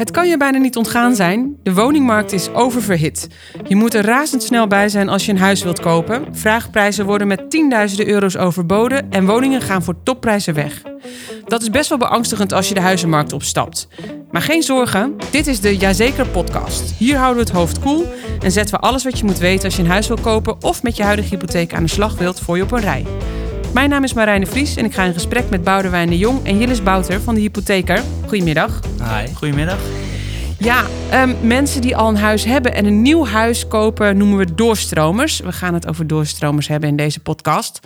Het kan je bijna niet ontgaan zijn. De woningmarkt is oververhit. Je moet er razendsnel bij zijn als je een huis wilt kopen. Vraagprijzen worden met tienduizenden euro's overboden en woningen gaan voor topprijzen weg. Dat is best wel beangstigend als je de huizenmarkt opstapt. Maar geen zorgen, dit is de Jazeker podcast. Hier houden we het hoofd koel en zetten we alles wat je moet weten als je een huis wil kopen of met je huidige hypotheek aan de slag wilt voor je op een rij. Mijn naam is Marijne Vries en ik ga in gesprek met Boudewijn de Jong en Jillis Bouter van de Hypotheker. Goedemiddag. Hi. Goedemiddag. Ja, um, mensen die al een huis hebben en een nieuw huis kopen noemen we doorstromers. We gaan het over doorstromers hebben in deze podcast.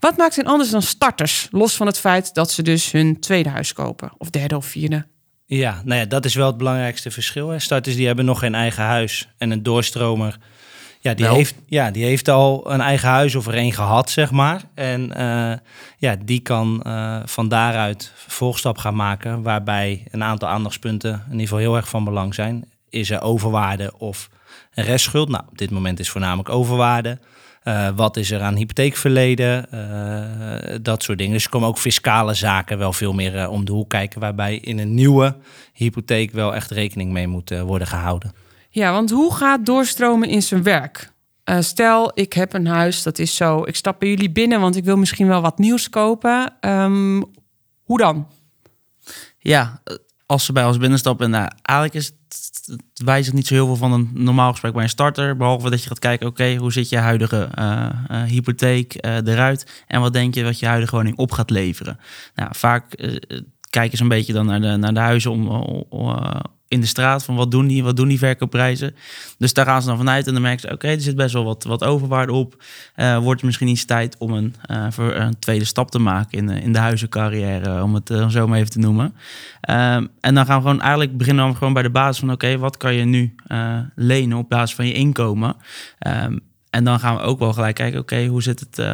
Wat maakt hen anders dan starters? Los van het feit dat ze dus hun tweede huis kopen, of derde of vierde. Ja, nou ja, dat is wel het belangrijkste verschil. Hè. Starters die hebben nog geen eigen huis en een doorstromer ja, die, heeft, ja, die heeft al een eigen huis of er een gehad, zeg maar. En uh, ja, die kan uh, van daaruit vervolgstap gaan maken, waarbij een aantal aandachtspunten in ieder geval heel erg van belang zijn. Is er overwaarde of een restschuld? Nou, op dit moment is voornamelijk overwaarde. Uh, wat is er aan hypotheekverleden? dat soort dingen. Dus er komen ook fiscale zaken wel veel meer om de hoek kijken, waarbij in een nieuwe hypotheek wel echt rekening mee moet worden gehouden. Ja, want hoe gaat doorstromen in zijn werk? Uh, stel, ik heb een huis, dat is zo. Ik stap bij jullie binnen, want ik wil misschien wel wat nieuws kopen. Um, hoe dan? Ja, als ze bij ons binnenstappen, nou, eigenlijk is het, wijzigt niet zo heel veel van een normaal gesprek bij een starter. Behalve dat je gaat kijken, oké, hoe ziet je huidige uh, hypotheek eruit? En wat denk je dat je huidige woning op gaat leveren? Nou, vaak kijken ze een beetje dan naar de, naar de huizen om, in de straat van wat doen die, wat doen die verkoopprijzen. Dus daar gaan ze dan vanuit en dan merken ze, oké, er zit best wel wat, wat overwaarde op. Uh, wordt misschien iets tijd om een, uh, voor een tweede stap te maken in, in de huizencarrière, om het zo maar even te noemen. Ehm, en dan gaan we gewoon eigenlijk beginnen gewoon bij de basis van, oké, wat kan je nu lenen op basis van je inkomen? Um, en dan gaan we ook wel gelijk kijken, oké, hoe zit het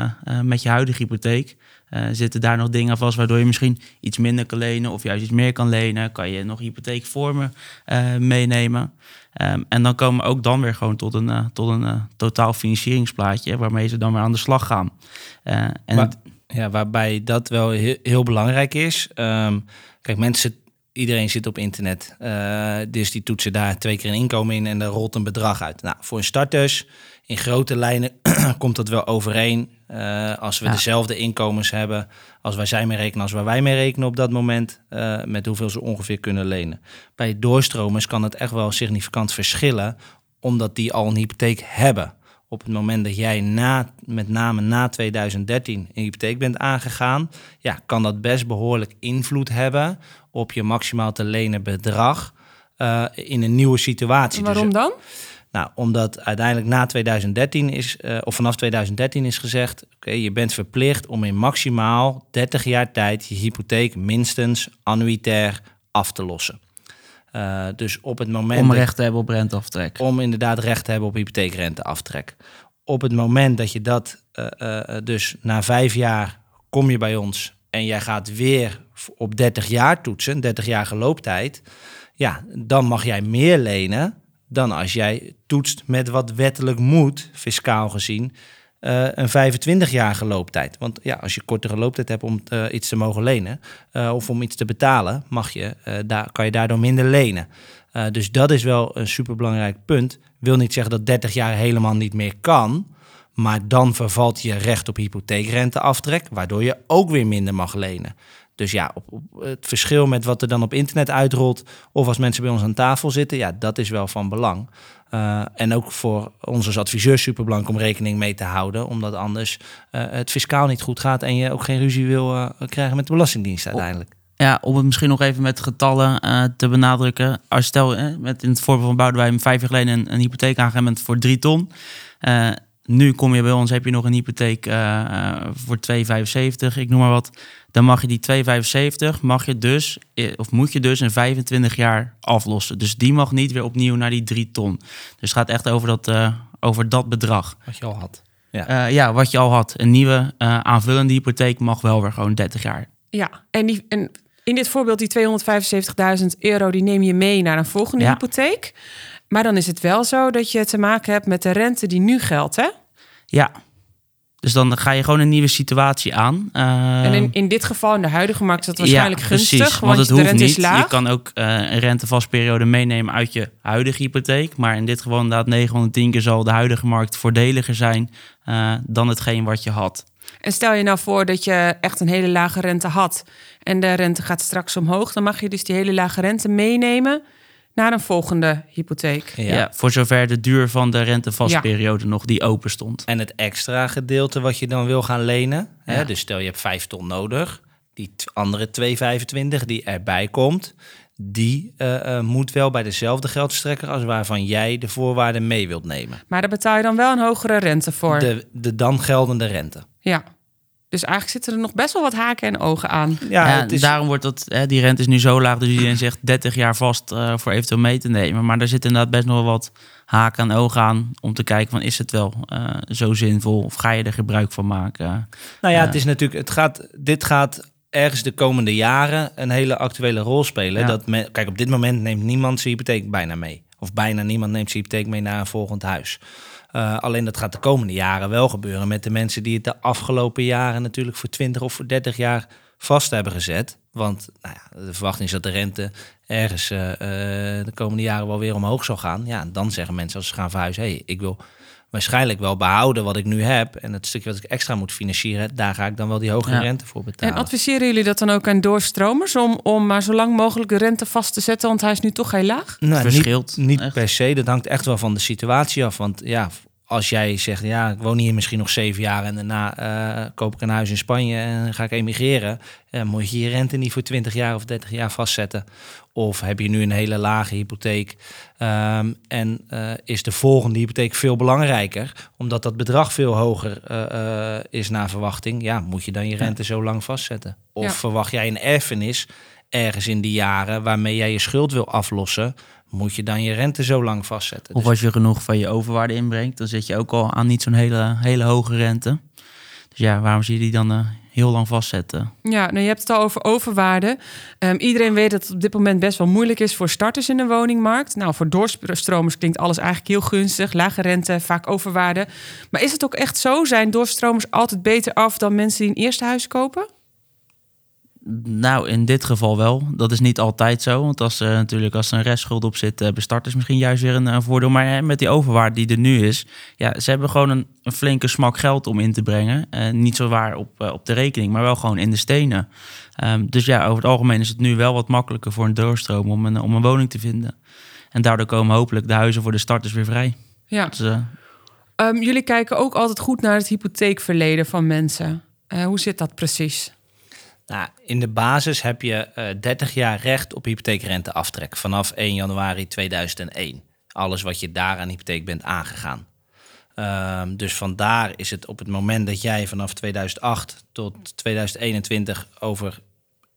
met je huidige hypotheek? Uh, zitten daar nog dingen vast waardoor je misschien iets minder kan lenen of juist iets meer kan lenen? Kan je nog hypotheekvormen uh, meenemen? Um, en dan komen ook dan weer gewoon tot een, uh, tot een totaal financieringsplaatje waarmee ze dan weer aan de slag gaan. en ja, waarbij dat wel heel, heel belangrijk is. Um, kijk, mensen iedereen zit op internet. Dus die toetsen daar twee keer een inkomen in en er rolt een bedrag uit. Nou, voor een starters, in grote lijnen komt dat wel overeen. Uh, als we dezelfde inkomens hebben als wij zij mee rekenen, als waar wij mee rekenen op dat moment, uh, met hoeveel ze ongeveer kunnen lenen. Bij doorstromers kan het echt wel significant verschillen, omdat die al een hypotheek hebben. Op het moment dat jij na, met name na 2013 een hypotheek bent aangegaan, ja, kan dat best behoorlijk invloed hebben op je maximaal te lenen bedrag uh, in een nieuwe situatie. Waarom dus, dan? Nou, omdat uiteindelijk na 2013 is, uh, of vanaf 2013 is gezegd: oké, okay, je bent verplicht om in maximaal 30 jaar tijd je hypotheek minstens annuitair af te lossen. Uh, dus op het moment. Om recht te hebben op renteaftrek. Om inderdaad recht te hebben op hypotheekrenteaftrek. Op het moment dat je dat, uh, dus na vijf jaar kom je bij ons en jij gaat weer op 30 jaar toetsen, 30 jaar gelooptijd, ja, dan mag jij meer lenen dan als jij toetst met wat wettelijk moet, fiscaal gezien, uh, een 25-jarige looptijd. Want ja, als je kortere looptijd hebt om uh, iets te mogen lenen uh, of om iets te betalen, mag je, daar, kan je daardoor minder lenen. dus dat is wel een superbelangrijk punt. Wil niet zeggen dat 30 jaar helemaal niet meer kan. Maar dan vervalt je recht op hypotheekrenteaftrek, waardoor je ook weer minder mag lenen. Dus ja, op, op, het verschil met wat er dan op internet uitrolt, of als mensen bij ons aan tafel zitten, ja, dat is wel van belang. Uh, en ook voor ons als adviseur superbelangrijk om rekening mee te houden, omdat anders uh, het fiscaal niet goed gaat en je ook geen ruzie wil uh, krijgen met de Belastingdienst uiteindelijk. Ja, om het misschien nog even met getallen te benadrukken. Als stel, met in het voorbeeld van Boudewijn vijf jaar geleden een, een hypotheek aangegeven voor drie ton. Nu kom je bij ons, heb je nog een hypotheek voor 2,75, ik noem maar wat dan mag je die 2,75 mag je dus, eh, of moet je dus in 25 jaar aflossen. Dus die mag niet weer opnieuw naar die 3 ton. Dus het gaat echt over dat, uh, over dat bedrag. Wat je al had. Ja, uh, ja wat je al had. Een nieuwe uh, aanvullende hypotheek mag wel weer gewoon 30 jaar. Ja, en, die, en in dit voorbeeld die 275.000 euro, die neem je mee naar een volgende ja. hypotheek. Maar dan is het wel zo dat je te maken hebt met de rente die nu geldt, hè? Ja, Dus dan ga je gewoon een nieuwe situatie aan. Uh, en in, in dit geval, in de huidige markt, is dat waarschijnlijk ja, gunstig. Want, het de hoeft rente niet. is laag. Je kan ook uh, een rentevastperiode meenemen uit je huidige hypotheek. Maar in dit geval inderdaad 910 keer zal de huidige markt voordeliger zijn uh, dan hetgeen wat je had. En stel je nou voor dat je echt een hele lage rente had en de rente gaat straks omhoog, dan mag je dus die hele lage rente meenemen naar een volgende hypotheek. Ja, ja voor zover de duur van de rentevastperiode ja. nog die open stond. En het extra gedeelte wat je dan wil gaan lenen. Ja. Hè, dus stel je hebt 5 ton nodig, die andere 2,25 die erbij komt, die uh, uh, moet wel bij dezelfde geldstrekker als waarvan jij de voorwaarden mee wilt nemen. Maar daar betaal je dan wel een hogere rente voor. De, de dan geldende rente. Ja. Dus eigenlijk zitten er nog best wel wat haken en ogen aan. Ja, ja is... daarom wordt dat, hè, die rente is nu zo laag, dus iedereen zegt 30 jaar vast uh, voor eventueel mee te nemen. Maar daar zitten inderdaad best nog wel wat haken en ogen aan om te kijken van is het wel uh, zo zinvol of ga je er gebruik van maken? Nou ja, uh, het is natuurlijk, het gaat, dit gaat ergens de komende jaren een hele actuele rol spelen. Ja. Dat me, kijk, op dit moment neemt niemand zijn hypotheek bijna mee. Of bijna niemand neemt zijn hypotheek mee naar een volgend huis. Uh, alleen dat gaat de komende jaren wel gebeuren met de mensen die het de afgelopen jaren natuurlijk voor 20 of voor 30 jaar vast hebben gezet. Want nou ja, de verwachting is dat de rente ergens uh, uh, de komende jaren wel weer omhoog zal gaan. Ja, dan zeggen mensen als ze gaan verhuizen, hey, ik wil waarschijnlijk wel behouden wat ik nu heb. En het stukje wat ik extra moet financieren, daar ga ik dan wel die hogere Ja. rente voor betalen. En adviseren jullie dat dan ook aan doorstromers om, om maar zo lang mogelijk de rente vast te zetten, want hij is nu toch heel laag? Nou, verschilt, Niet, per se. Dat hangt echt wel van de situatie af. Want ja, als jij zegt, ja, ik woon hier misschien nog zeven jaar en daarna eh, koop ik een huis in Spanje en ga ik emigreren, eh, moet je je rente niet voor 20 jaar of 30 jaar vastzetten. Of heb je nu een hele lage hypotheek ehm, en eh, is de volgende hypotheek veel belangrijker, omdat dat bedrag veel hoger is naar verwachting. Ja, moet je dan je rente zo lang vastzetten? Of Ja. verwacht jij een erfenis ergens in die jaren waarmee jij je schuld wil aflossen, moet je dan je rente zo lang vastzetten. Of Dus- als je genoeg van je overwaarde inbrengt, dan zit je ook al aan niet zo'n hele, hele hoge rente. Dus ja, waarom zie je die dan eh, heel lang vastzetten? Ja, nou, je hebt het al over overwaarde. Ehm, iedereen weet dat het op dit moment best wel moeilijk is voor starters in de woningmarkt. Nou, voor doorstromers klinkt alles eigenlijk heel gunstig. Lage rente, vaak overwaarde. Maar is het ook echt zo? Zijn doorstromers altijd beter af dan mensen die een eerste huis kopen? Nou, in dit geval wel. Dat is niet altijd zo. Want als er natuurlijk als er een restschuld op zit, hebben starters misschien juist weer een, eh, voordeel. Maar hè, met die overwaarde die er nu is, ja, ze hebben gewoon een, een flinke smak geld om in te brengen. Niet zo waar op, op de rekening, maar wel gewoon in de stenen. Ehm, dus ja, over het algemeen is het nu wel wat makkelijker voor een doorstroom om een, om een woning te vinden. En daardoor komen hopelijk de huizen voor de starters weer vrij. Ja. Dus, Ehm, jullie kijken ook altijd goed naar het hypotheekverleden van mensen. Hoe zit dat precies? Nou, in de basis heb je eh 30 jaar recht op hypotheekrenteaftrek vanaf 1 januari 2001. Alles wat je daar aan hypotheek bent aangegaan. Ehm, dus vandaar is het op het moment dat jij vanaf 2008 tot 2021 over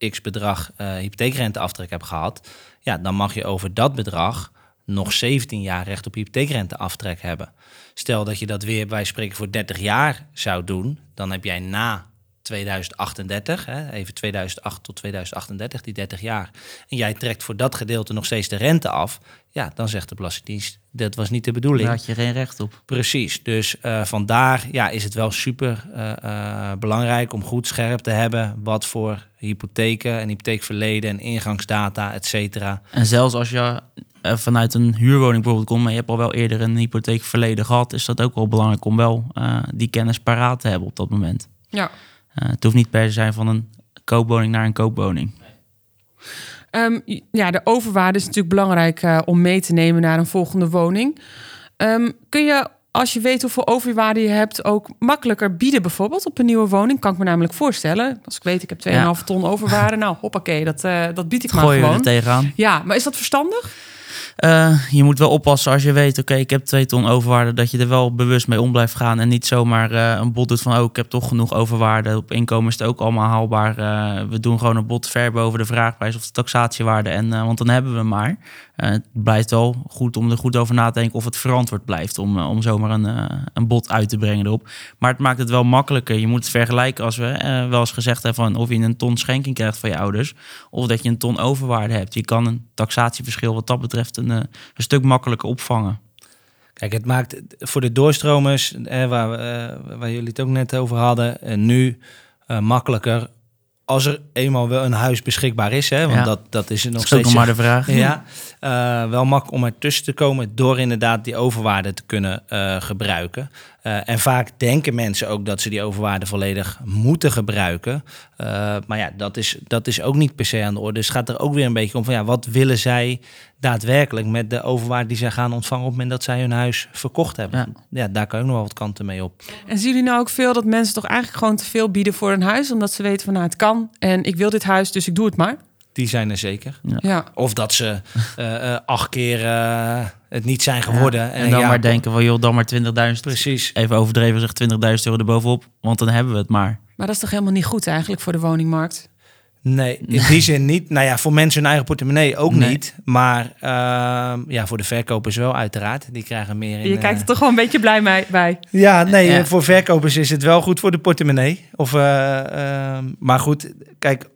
x bedrag eh hypotheekrenteaftrek hebt gehad, ja, dan mag je over dat bedrag nog 17 jaar recht op hypotheekrenteaftrek hebben. Stel dat je dat weer bij spreken voor 30 jaar zou doen, dan heb jij na 2038, hè, even 2008 tot 2038, die 30 jaar. En jij trekt voor dat gedeelte nog steeds de rente af. Ja, dan zegt de Belastingdienst, dat was niet de bedoeling. daar had je geen recht op. Precies, dus eh, vandaar ja, is het wel super eh, eh, belangrijk om goed scherp te hebben wat voor hypotheken en hypotheekverleden en ingangsdata, et cetera. En zelfs als je vanuit een huurwoning bijvoorbeeld komt, maar je hebt al wel eerder een hypotheekverleden gehad, is dat ook wel belangrijk om wel eh, die kennis paraat te hebben op dat moment. Ja. Eh, het hoeft niet per se zijn van een koopwoning naar een koopwoning. Ehm, ja, de overwaarde is natuurlijk belangrijk eh, om mee te nemen naar een volgende woning. Ehm, kun je, als je weet hoeveel overwaarde je hebt, ook makkelijker bieden bijvoorbeeld op een nieuwe woning? Kan ik me namelijk voorstellen. Als ik weet, ik heb 2,5 ton overwaarde. Nou, hoppakee, dat, eh, dat bied ik maar Gooi je er gewoon. tegenaan. Ja, maar is dat verstandig? Eh, je moet wel oppassen als je weet, oké, ik heb twee ton overwaarde, dat je er wel bewust mee om blijft gaan en niet zomaar eh, een bod doet van, oh, ik heb toch genoeg overwaarde. Op inkomen is het ook allemaal haalbaar. Eh, we doen gewoon een bod ver boven de vraagprijs of de taxatiewaarde, en, want dan hebben we maar. Eh, het blijft wel goed om er goed over na te denken of het verantwoord blijft om, eh, om zomaar een, eh, een bod uit te brengen erop. Maar het maakt het wel makkelijker. Je moet het vergelijken als we wel eens gezegd hebben van of je een ton schenking krijgt van je ouders of dat je een ton overwaarde hebt. Je kan een taxatieverschil wat dat betreft een, een stuk makkelijker opvangen. Kijk, het maakt voor de doorstromers, waar, we, waar jullie het ook net over hadden, en nu eh, makkelijker als er eenmaal wel een huis beschikbaar is. Hè, want Ja. dat, dat is nog Dat is steeds. nog maar de vraag. Ja, eh, wel makkelijk om ertussen te komen door inderdaad die overwaarde te kunnen eh, gebruiken. Eh, en vaak denken mensen ook dat ze die overwaarde volledig moeten gebruiken. Maar ja, dat is, dat is ook niet per se aan de orde. Dus het gaat er ook weer een beetje om van ja, wat willen zij daadwerkelijk met de overwaarde die zij gaan ontvangen op het moment dat zij hun huis verkocht hebben. Ja. Ja, daar kan ook nog wel wat kanten mee op. En zien jullie nou ook veel dat mensen toch eigenlijk gewoon te veel bieden voor een huis, omdat ze weten van nou het kan en ik wil dit huis, dus ik doe het maar. Die zijn er zeker. Ja. Of dat ze eh, eh, acht keer eh, het niet zijn geworden. Ja, En dan ja, maar denken van, joh, dan maar 20.000. Precies. Even overdreven zeg 20.000 euro erbovenop, want dan hebben we het maar. Maar dat is toch helemaal niet goed eigenlijk voor de woningmarkt? Nee, in die zin niet. Nou ja, voor mensen hun eigen portemonnee ook Nee. niet. Maar ehm, ja, voor de verkopers wel uiteraard. Die krijgen meer in... Je eh, kijkt er toch gewoon een beetje blij mee, bij. Ja, nee, Ja. voor verkopers is het wel goed voor de portemonnee. Of, eh, ehm, maar goed, kijk,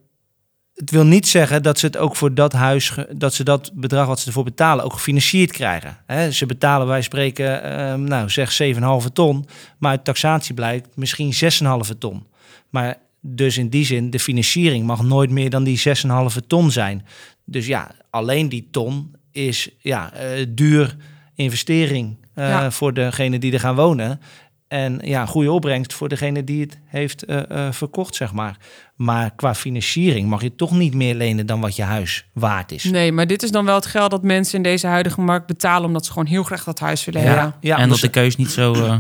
het wil niet zeggen dat ze het ook voor dat huis, dat ze dat bedrag wat ze ervoor betalen, ook gefinancierd krijgen. Hè, ze betalen, wij spreken, ehm, nou zeg 7,5 ton, maar uit taxatie blijkt misschien 6,5 ton. Maar dus in die zin, de financiering mag nooit meer dan die 6,5 ton zijn. Dus ja, alleen die ton is ja, eh, duur investering eh, Ja. voor degene die er gaan wonen. En ja, goede opbrengst voor degene die het heeft eh, eh, verkocht, zeg maar. Maar qua financiering mag je toch niet meer lenen dan wat je huis waard is. Nee, maar dit is dan wel het geld dat mensen in deze huidige markt betalen omdat ze gewoon heel graag dat huis willen hebben. ja, en dat dus- de keus niet zo eh,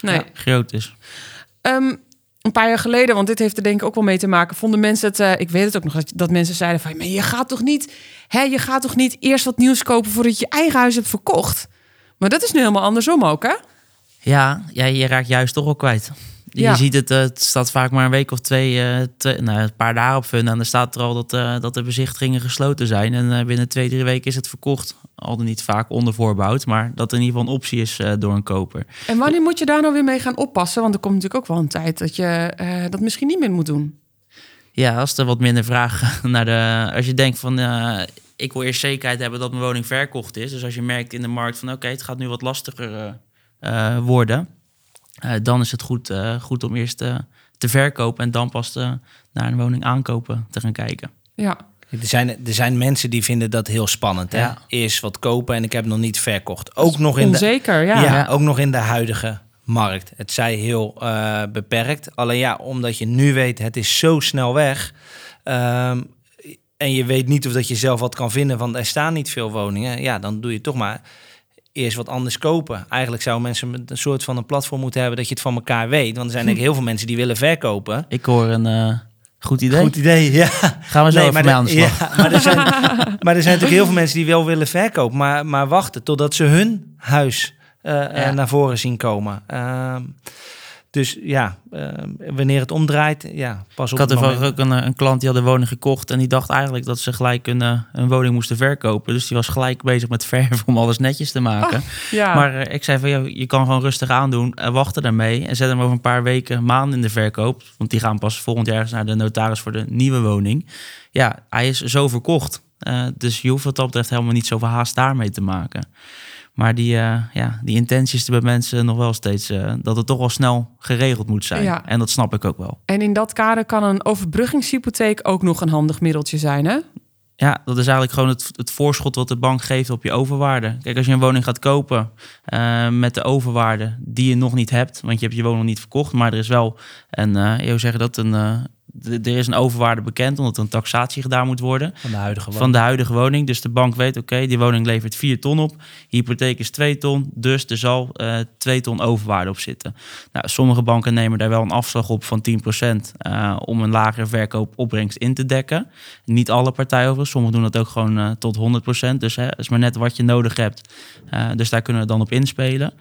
Nee. groot is. Ehm, een paar jaar geleden, want dit heeft er denk ik ook wel mee te maken, vonden mensen het, eh, ik weet het ook nog, dat, mensen zeiden van, maar je gaat toch niet, hè, je gaat toch niet eerst wat nieuws kopen voordat je eigen huis hebt verkocht? Maar dat is nu helemaal andersom ook, hè? Ja, ja, je raakt juist toch wel kwijt. Je ziet het, eh, het staat vaak maar een week of twee, eh, twee nou, een paar dagen op fun. En er staat er al dat, eh, dat de bezichtigingen gesloten zijn. En binnen twee, drie weken is het verkocht. Al dan niet vaak onder voorbouwd, maar dat er in ieder geval een optie is door een koper. En wanneer moet je daar nou weer mee gaan oppassen? Want er komt natuurlijk ook wel een tijd dat je dat misschien niet meer moet doen. Ja, als er wat minder vraag naar de. Als je denkt van. ik wil eerst zekerheid hebben dat mijn woning verkocht is. Dus als je merkt in de markt van oké, het gaat nu wat lastiger worden. Eh, dan is het goed, eh, goed om eerst eh, te verkopen en dan pas eh, naar een woning aankopen te gaan kijken. Ja, Er zijn, er zijn mensen die vinden dat heel spannend. Hè? Ja. Eerst wat kopen en ik heb nog niet verkocht. Ook nog in de, onzeker, ja. ja, Ja. ook nog in de huidige markt. Het zij heel eh, beperkt. Alleen ja, omdat je nu weet, het is zo snel weg. ehm, en je weet niet of dat je zelf wat kan vinden, want er staan niet veel woningen. Ja, dan doe je toch maar eerst wat anders kopen. Eigenlijk zouden mensen met een soort van een platform moeten hebben dat je het van elkaar weet. Want er zijn denk ik heel veel mensen die willen verkopen. Ik hoor een eh, goed idee. Goed idee, ja. Gaan we zo Nee, maar, mee aan de slag. ja, maar, er zijn, maar er zijn natuurlijk heel veel mensen die wel willen verkopen, maar, maar wachten totdat ze hun huis eh, eh, Ja. naar voren zien komen. Ehm, dus ja, ehm, wanneer het omdraait, ja, pas op. Ik had moment. ook een, eh, een klant die had een woning gekocht en die dacht eigenlijk dat ze gelijk een, eh, een woning moesten verkopen. Dus die was gelijk bezig met verven om alles netjes te maken. ja. Maar eh, ik zei van, joh, je kan gewoon rustig aandoen, uh, wachten daarmee en zet hem over een paar weken, maanden in de verkoop. Want die gaan pas volgend jaar naar de notaris voor de nieuwe woning. Ja, hij is zo verkocht. Eh, dus je hoeft wat dat betreft helemaal niet zoveel haast daarmee te maken. Maar die, eh, ja, die intentie is er bij mensen nog wel steeds eh, dat het toch wel snel geregeld moet zijn. Ja. En dat snap ik ook wel. En in dat kader kan een overbruggingshypotheek ook nog een handig middeltje zijn, hè? Ja, dat is eigenlijk gewoon het, het voorschot wat de bank geeft op je overwaarde. Kijk, als je een woning gaat kopen eh, met de overwaarde die je nog niet hebt, want je hebt je woning nog niet verkocht, maar er is wel een, hoe zeggen dat, een, er is een overwaarde bekend, omdat er een taxatie gedaan moet worden van de huidige woning. van de huidige woning. Dus de bank weet, oké, die woning levert 4 ton op. Hypotheek is 2 ton, dus er zal eh 2 ton overwaarde op zitten. Nou, sommige banken nemen daar wel een afslag op van 10% eh, om een lagere verkoopopbrengst in te dekken. Niet alle partijen overigens, sommigen doen dat ook gewoon eh, tot 100%. Dus hè, is maar net wat je nodig hebt. Dus daar kunnen we dan op inspelen.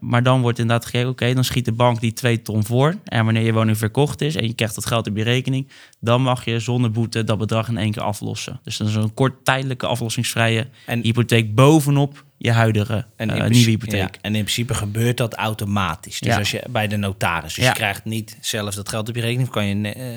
Maar dan wordt inderdaad gekeken, oké, dan schiet de bank die 2 ton voor. En wanneer je woning verkocht is en je krijgt dat geld geld op je rekening, dan mag je zonder boete dat bedrag in één keer aflossen. Dus dat is een kort tijdelijke aflossingsvrije En- hypotheek bovenop je huidige En in nieuwe hypotheek. ja, en in principe gebeurt dat automatisch. Dus Ja. als je bij de notaris, dus Ja. je krijgt niet zelf dat geld op je rekening. Kan je, eh,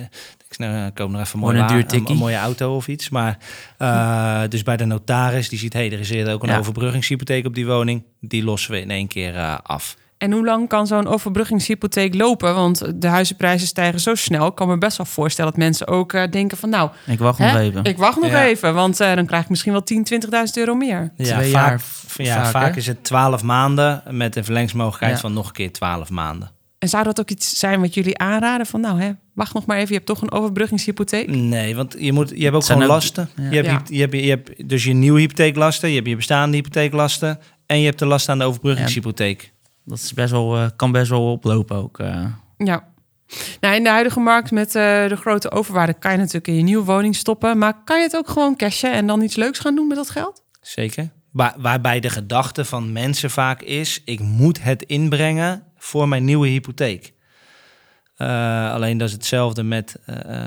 ik eh, koop nog even een, mooie een een, mooie auto of iets. Maar eh, dus bij de notaris, die ziet, hé, hey, er is hier ook een overbruggingshypotheek op die woning. Die lossen we in één keer eh, af. En hoe lang kan zo'n overbruggingshypotheek lopen? Want de huizenprijzen stijgen zo snel. Ik kan me best wel voorstellen dat mensen ook eh, denken van... nou, Ik wacht hè, nog even. ik wacht nog Ja. even, want eh, dan krijg ik misschien wel 10, 20.000 euro meer. Ja, Twee vaak, jaar ja, vaak, is het 12 maanden met een verlengsmogelijkheid Ja. van nog een keer 12 maanden. En zou dat ook iets zijn wat jullie aanraden? Van nou, hè, wacht nog maar even, je hebt toch een overbruggingshypotheek? Nee, want je, moet, je hebt ook gewoon ook- lasten. ja. Je, hebt, Ja. je, hebt, je hebt dus je nieuwe hypotheeklasten, je hebt je bestaande hypotheeklasten en je hebt de last aan de overbruggingshypotheek. Dat is best wel, eh, kan best wel oplopen ook. eh. Ja. Nou, in de huidige markt met eh, de grote overwaarde kan je natuurlijk in je nieuwe woning stoppen. Maar kan je het ook gewoon cashen en dan iets leuks gaan doen met dat geld? Zeker. Waar, waarbij de gedachte van mensen vaak is: ik moet het inbrengen voor mijn nieuwe hypotheek. Eh, alleen dat is hetzelfde met,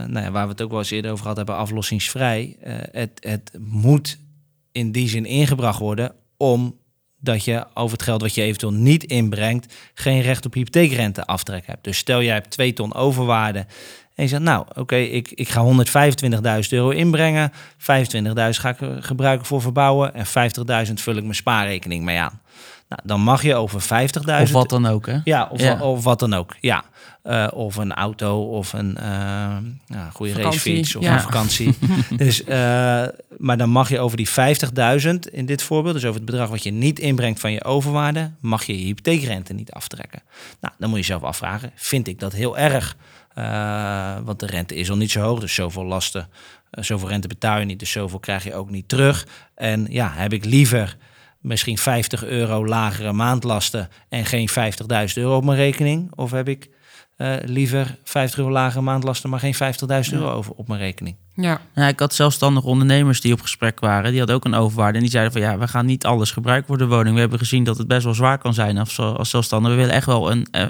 nou ja, waar we het ook wel eens eerder over gehad hebben, aflossingsvrij. Eh, het, het moet in die zin ingebracht worden omdat je over het geld wat je eventueel niet inbrengt, geen recht op hypotheekrente aftrek hebt. Dus stel jij hebt twee ton overwaarde en je zegt, nou oké, ik, ik ga 125.000 euro inbrengen, 25.000 ga ik gebruiken voor verbouwen en 50.000 vul ik mijn spaarrekening mee aan. Nou, dan mag je over 50.000 Of wat dan ook, hè? ja, of, Ja. of wat dan ook. Ja. Eh, of een auto of een eh, ja, goede Vakantie, racefiets of ja. een vakantie. dus, eh, maar dan mag je over die 50.000 in dit voorbeeld, dus over het bedrag wat je niet inbrengt van je overwaarde, mag je je hypotheekrente niet aftrekken. Nou, dan moet je zelf afvragen, vind ik dat heel erg? Eh, want de rente is al niet zo hoog, dus zoveel lasten, eh, zoveel rente betaal je niet, dus zoveel krijg je ook niet terug. En ja, heb ik liever misschien 50 euro lagere maandlasten en geen 50.000 euro op mijn rekening? Of heb ik eh, liever 50 euro lagere maandlasten, maar geen 50.000 euro over op mijn rekening? Ja. Ja, ik had zelfstandige ondernemers die op gesprek waren. Die hadden ook een overwaarde. En die zeiden van ja, we gaan niet alles gebruiken voor de woning. We hebben gezien dat het best wel zwaar kan zijn als, als zelfstandige. We willen echt wel een, eh,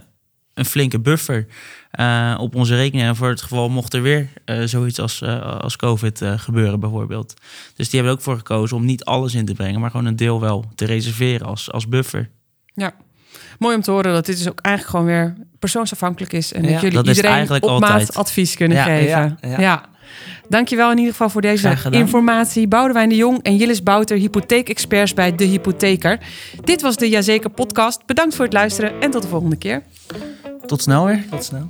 een flinke buffer eh, op onze rekening. En voor het geval mocht er weer eh, zoiets als, eh, als COVID eh, gebeuren bijvoorbeeld. Dus die hebben er ook voor gekozen om niet alles in te brengen. Maar gewoon een deel wel te reserveren als, als buffer. ja. Mooi om te horen dat dit dus ook eigenlijk gewoon weer persoonsafhankelijk is. En Ja, dat jullie dat iedereen op maat advies kunnen Ja, geven. ja, Ja, ja. Dankjewel in ieder geval voor deze informatie. Boudewijn de Jong en Jillis Bouter, hypotheekexperts bij De Hypotheker. Dit was de Jazeker podcast. Bedankt voor het luisteren en tot de volgende keer. Tot snel weer. Tot snel.